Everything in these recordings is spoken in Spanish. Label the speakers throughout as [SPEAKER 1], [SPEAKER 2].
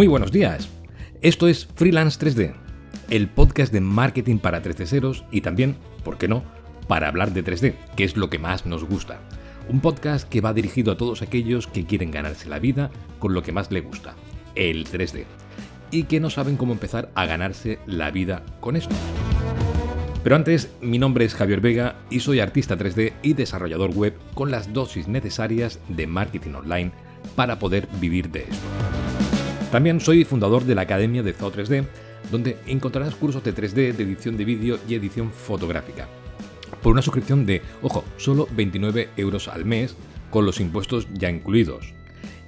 [SPEAKER 1] Muy buenos días. Esto es Freelance 3D, el podcast de marketing para 3D y también, ¿por qué no?, para hablar de 3D, que es lo que más nos gusta. Un podcast que va dirigido a todos aquellos que quieren ganarse la vida con lo que más le gusta, el 3D, y que no saben cómo empezar a ganarse la vida con esto. Pero antes, mi nombre es Javier Vega y soy artista 3D y desarrollador web con las dosis necesarias de marketing online para poder vivir de esto. También soy fundador de la Academia de Zoo 3D, donde encontrarás cursos de 3D, de edición de vídeo y edición fotográfica. Por una suscripción de, ojo, solo 29 euros al mes, con los impuestos ya incluidos.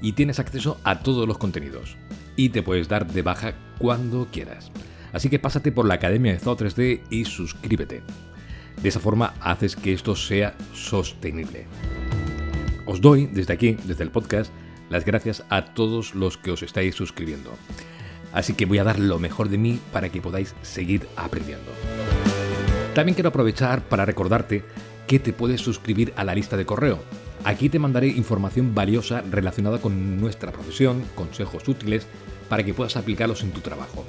[SPEAKER 1] Y tienes acceso a todos los contenidos. Y te puedes dar de baja cuando quieras. Así que pásate por la Academia de Zoo 3D y suscríbete. De esa forma haces que esto sea sostenible. Os doy desde aquí, desde el podcast, las gracias a todos los que os estáis suscribiendo. Así que voy a dar lo mejor de mí para que podáis seguir aprendiendo. También quiero aprovechar para recordarte que te puedes suscribir a la lista de correo. Aquí te mandaré información valiosa relacionada con nuestra profesión, consejos útiles para que puedas aplicarlos en tu trabajo.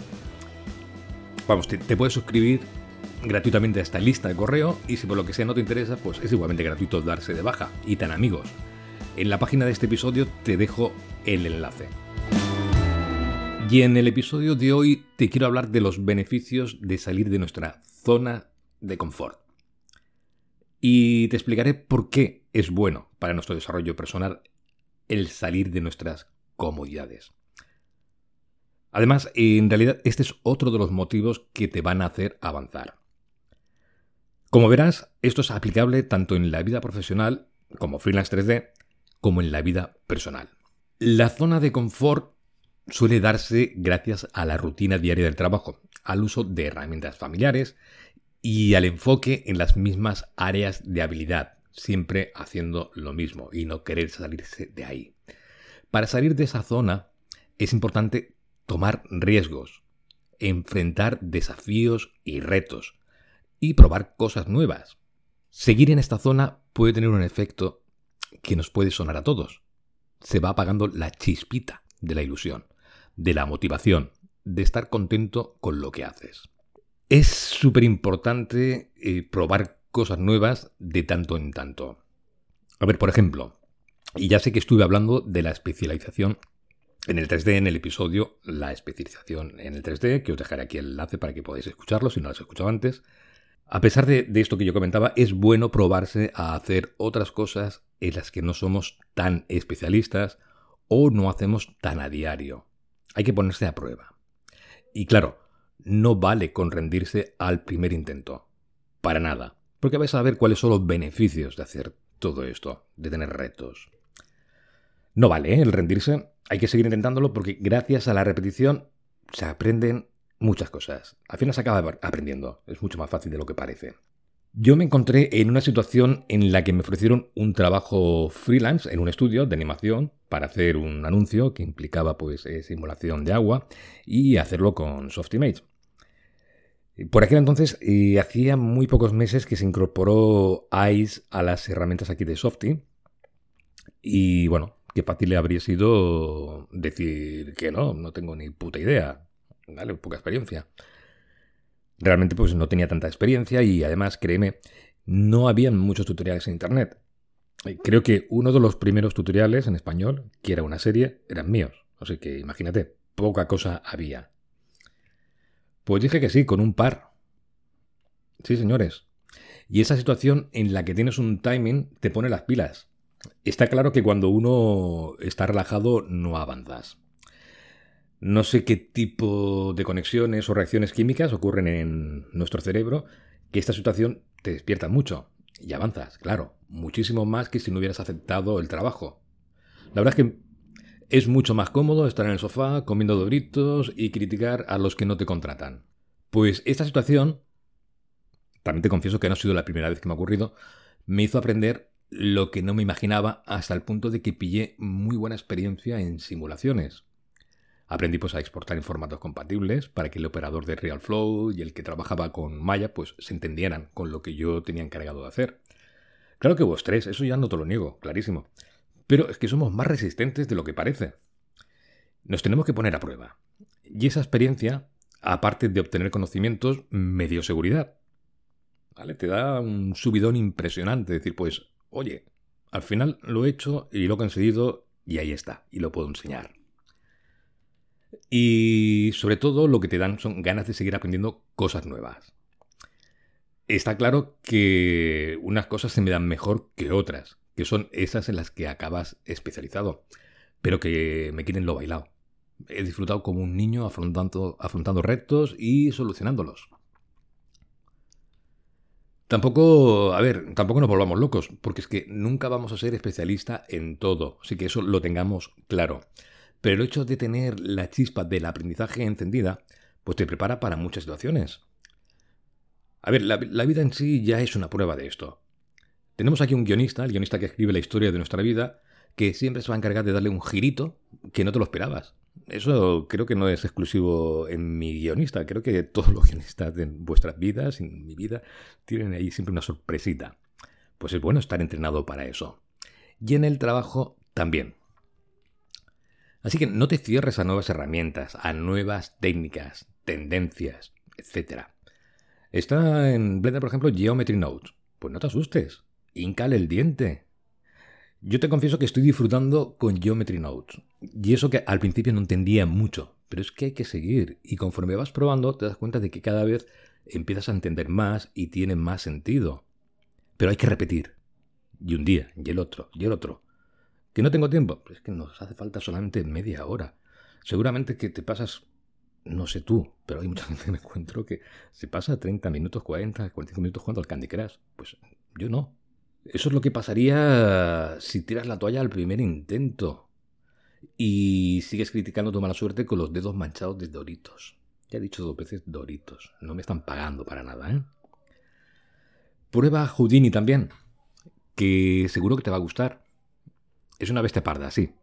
[SPEAKER 1] Vamos, te, puedes suscribir gratuitamente a esta lista de correo y si por lo que sea no te interesa, pues es igualmente gratuito darse de baja y tan amigos. En la página de este episodio te dejo el enlace. Y en el episodio de hoy te quiero hablar de los beneficios de salir de nuestra zona de confort. Y te explicaré por qué es bueno para nuestro desarrollo personal el salir de nuestras comodidades. Además, en realidad este es otro de los motivos que te van a hacer avanzar. Como verás, esto es aplicable tanto en la vida profesional como freelance 3D, como en la vida personal. La zona de confort suele darse gracias a la rutina diaria del trabajo, al uso de herramientas familiares y al enfoque en las mismas áreas de habilidad, siempre haciendo lo mismo y no querer salirse de ahí. Para salir de esa zona es importante tomar riesgos, enfrentar desafíos y retos y probar cosas nuevas. Seguir en esta zona puede tener un efecto que nos puede sonar a todos. Se va apagando la chispita de la ilusión, de la motivación, de estar contento con lo que haces. Es súper importante eh, probar cosas nuevas de tanto en tanto. A ver, por ejemplo, y ya sé que estuve hablando de la especialización en el 3D en el episodio La especialización en el 3D, que os dejaré aquí el enlace para que podáis escucharlo si no lo has escuchado antes. A pesar de, esto que yo comentaba, es bueno probarse a hacer otras cosas en las que no somos tan especialistas o no hacemos tan a diario. Hay que ponerse a prueba. Y claro, no vale con rendirse al primer intento. Para nada. Porque vais a ver cuáles son los beneficios de hacer todo esto, de tener retos. No vale ¿eh? el rendirse, hay que seguir intentándolo porque gracias a la repetición se aprenden muchas cosas. Al final se acaba aprendiendo, es mucho más fácil de lo que parece. Yo me encontré en una situación en la que me ofrecieron un trabajo freelance en un estudio de animación para hacer un anuncio que implicaba pues eh, simulación de agua y hacerlo con Softimage. Por aquel entonces eh, hacía muy pocos meses que se incorporó ICE a las herramientas aquí de Softy y bueno, qué fácil le habría sido decir que no, no tengo ni puta idea, ¿vale? Poca experiencia. Realmente pues no tenía tanta experiencia y además, créeme, no habían muchos tutoriales en Internet. Creo que uno de los primeros tutoriales en español, que era una serie, eran míos. Así que imagínate, poca cosa había. Pues dije que sí, con un par. Sí, señores. Y esa situación en la que tienes un timing te pone las pilas. Está claro que cuando uno está relajado no avanzas. No sé qué tipo de conexiones o reacciones químicas ocurren en nuestro cerebro que esta situación te despierta mucho y avanzas, claro, muchísimo más que si no hubieras aceptado el trabajo. La verdad es que es mucho más cómodo estar en el sofá comiendo doritos y criticar a los que no te contratan. Pues esta situación, también te confieso que no ha sido la primera vez que me ha ocurrido, me hizo aprender lo que no me imaginaba hasta el punto de que pillé muy buena experiencia en simulaciones. Aprendí pues a exportar en formatos compatibles para que el operador de RealFlow y el que trabajaba con Maya pues se entendieran con lo que yo tenía encargado de hacer. Claro que hubo estrés, eso ya no te lo niego, clarísimo. Pero es que somos más resistentes de lo que parece. nos tenemos que poner a prueba. Y esa experiencia, aparte de obtener conocimientos, me dio seguridad. ¿Vale? Te da un subidón impresionante. Decir, pues, oye, al final lo he hecho y lo he conseguido y ahí está, y lo puedo enseñar. Y sobre todo lo que te dan son ganas de seguir aprendiendo cosas nuevas. Está claro que unas cosas se me dan mejor que otras, que son esas en las que acabas especializado, pero que me quieren lo bailado. He disfrutado como un niño afrontando, afrontando retos y solucionándolos. Tampoco, a ver, tampoco nos volvamos locos, porque es que nunca vamos a ser especialista en todo, así que eso lo tengamos claro. Pero el hecho de tener la chispa del aprendizaje encendida, pues te prepara para muchas situaciones. A ver, la, vida en sí ya es una prueba de esto. Tenemos aquí un guionista, el guionista que escribe la historia de nuestra vida, que siempre se va a encargar de darle un girito que no te lo esperabas. Eso creo que no es exclusivo en mi guionista. Creo que todos los guionistas de vuestras vidas, en mi vida, tienen ahí siempre una sorpresita. Pues es bueno estar entrenado para eso. Y en el trabajo también. Así que no te cierres a nuevas herramientas, a nuevas técnicas, tendencias, etc. Está en Blender, por ejemplo, Geometry Notes. Pues no te asustes. Incale el diente. Yo te confieso que estoy disfrutando con Geometry Notes. Y eso que al principio no entendía mucho. Pero es que hay que seguir. Y conforme vas probando, te das cuenta de que cada vez empiezas a entender más y tiene más sentido. Pero hay que repetir. Y un día, y el otro, y el otro. ¿Que no tengo tiempo? Es que nos hace falta solamente media hora. Seguramente que te pasas, no sé tú, pero hay mucha gente que me encuentro que se pasa 30 minutos, 40, 45 minutos jugando al Candy Crush. Pues yo no. Eso es lo que pasaría si tiras la toalla al primer intento y sigues criticando tu mala suerte con los dedos manchados de Doritos. Ya he dicho dos veces Doritos. No me están pagando para nada, ¿eh? Prueba Houdini también, que seguro que te va a gustar. Es una bestia parda, sí,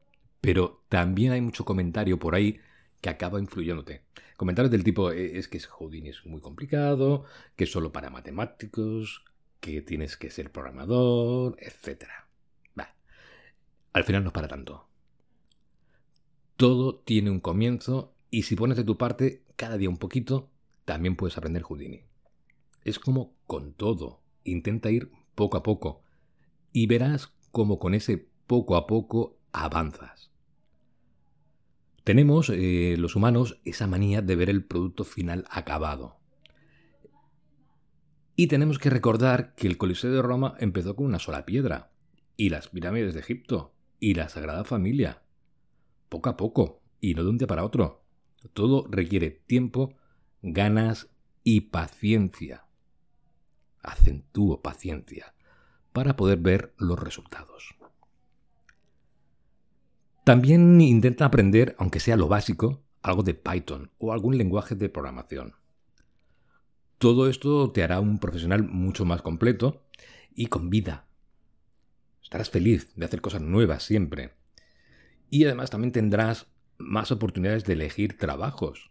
[SPEAKER 1] pero también hay mucho comentario por ahí que acaba influyéndote. Comentarios del tipo, eh, es que Houdini es muy complicado, que es solo para matemáticos, que tienes que ser programador, etc. Al final no es para tanto. Todo tiene un comienzo y si pones de tu parte cada día un poquito, también puedes aprender Houdini. Es como con todo. Intenta ir poco a poco y verás cómo con ese poco a poco avanzas. Tenemos, eh, los humanos, esa manía de ver el producto final acabado. Y tenemos que recordar que el Coliseo de Roma empezó con una sola piedra, y las pirámides de Egipto, y la Sagrada Familia. Poco a poco, y no de un día para otro. Todo requiere tiempo, ganas y paciencia. Acentúo paciencia para poder ver los resultados. También intenta aprender, aunque sea lo básico, algo de Python o algún lenguaje de programación. Todo esto te hará un profesional mucho más completo y con vida. Estarás feliz de hacer cosas nuevas siempre. Y además también tendrás más oportunidades de elegir trabajos.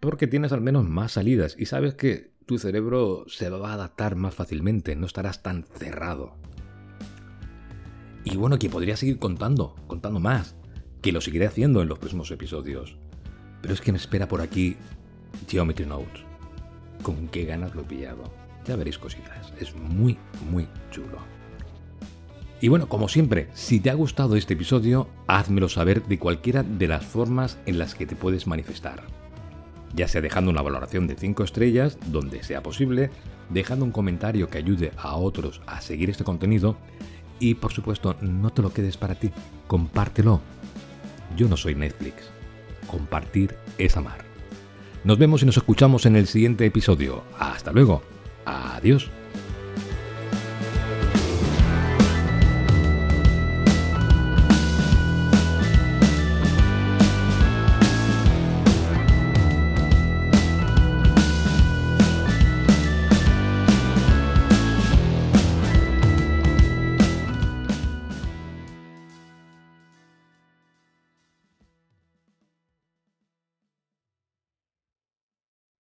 [SPEAKER 1] Porque tienes al menos más salidas y sabes que tu cerebro se va a adaptar más fácilmente, no estarás tan cerrado. Y bueno, que podría seguir contando, contando más, que lo seguiré haciendo en los próximos episodios. Pero es que me espera por aquí Geometry Notes con qué ganas lo he pillado. Ya veréis cositas. Es muy, muy chulo. Y bueno, como siempre, si te ha gustado este episodio, házmelo saber de cualquiera de las formas en las que te puedes manifestar. Ya sea dejando una valoración de 5 estrellas, donde sea posible, dejando un comentario que ayude a otros a seguir este contenido y por supuesto no te lo quedes para ti, compártelo. Yo no soy Netflix. Compartir es amar. Nos vemos y nos escuchamos en el siguiente episodio. Hasta luego. Adiós.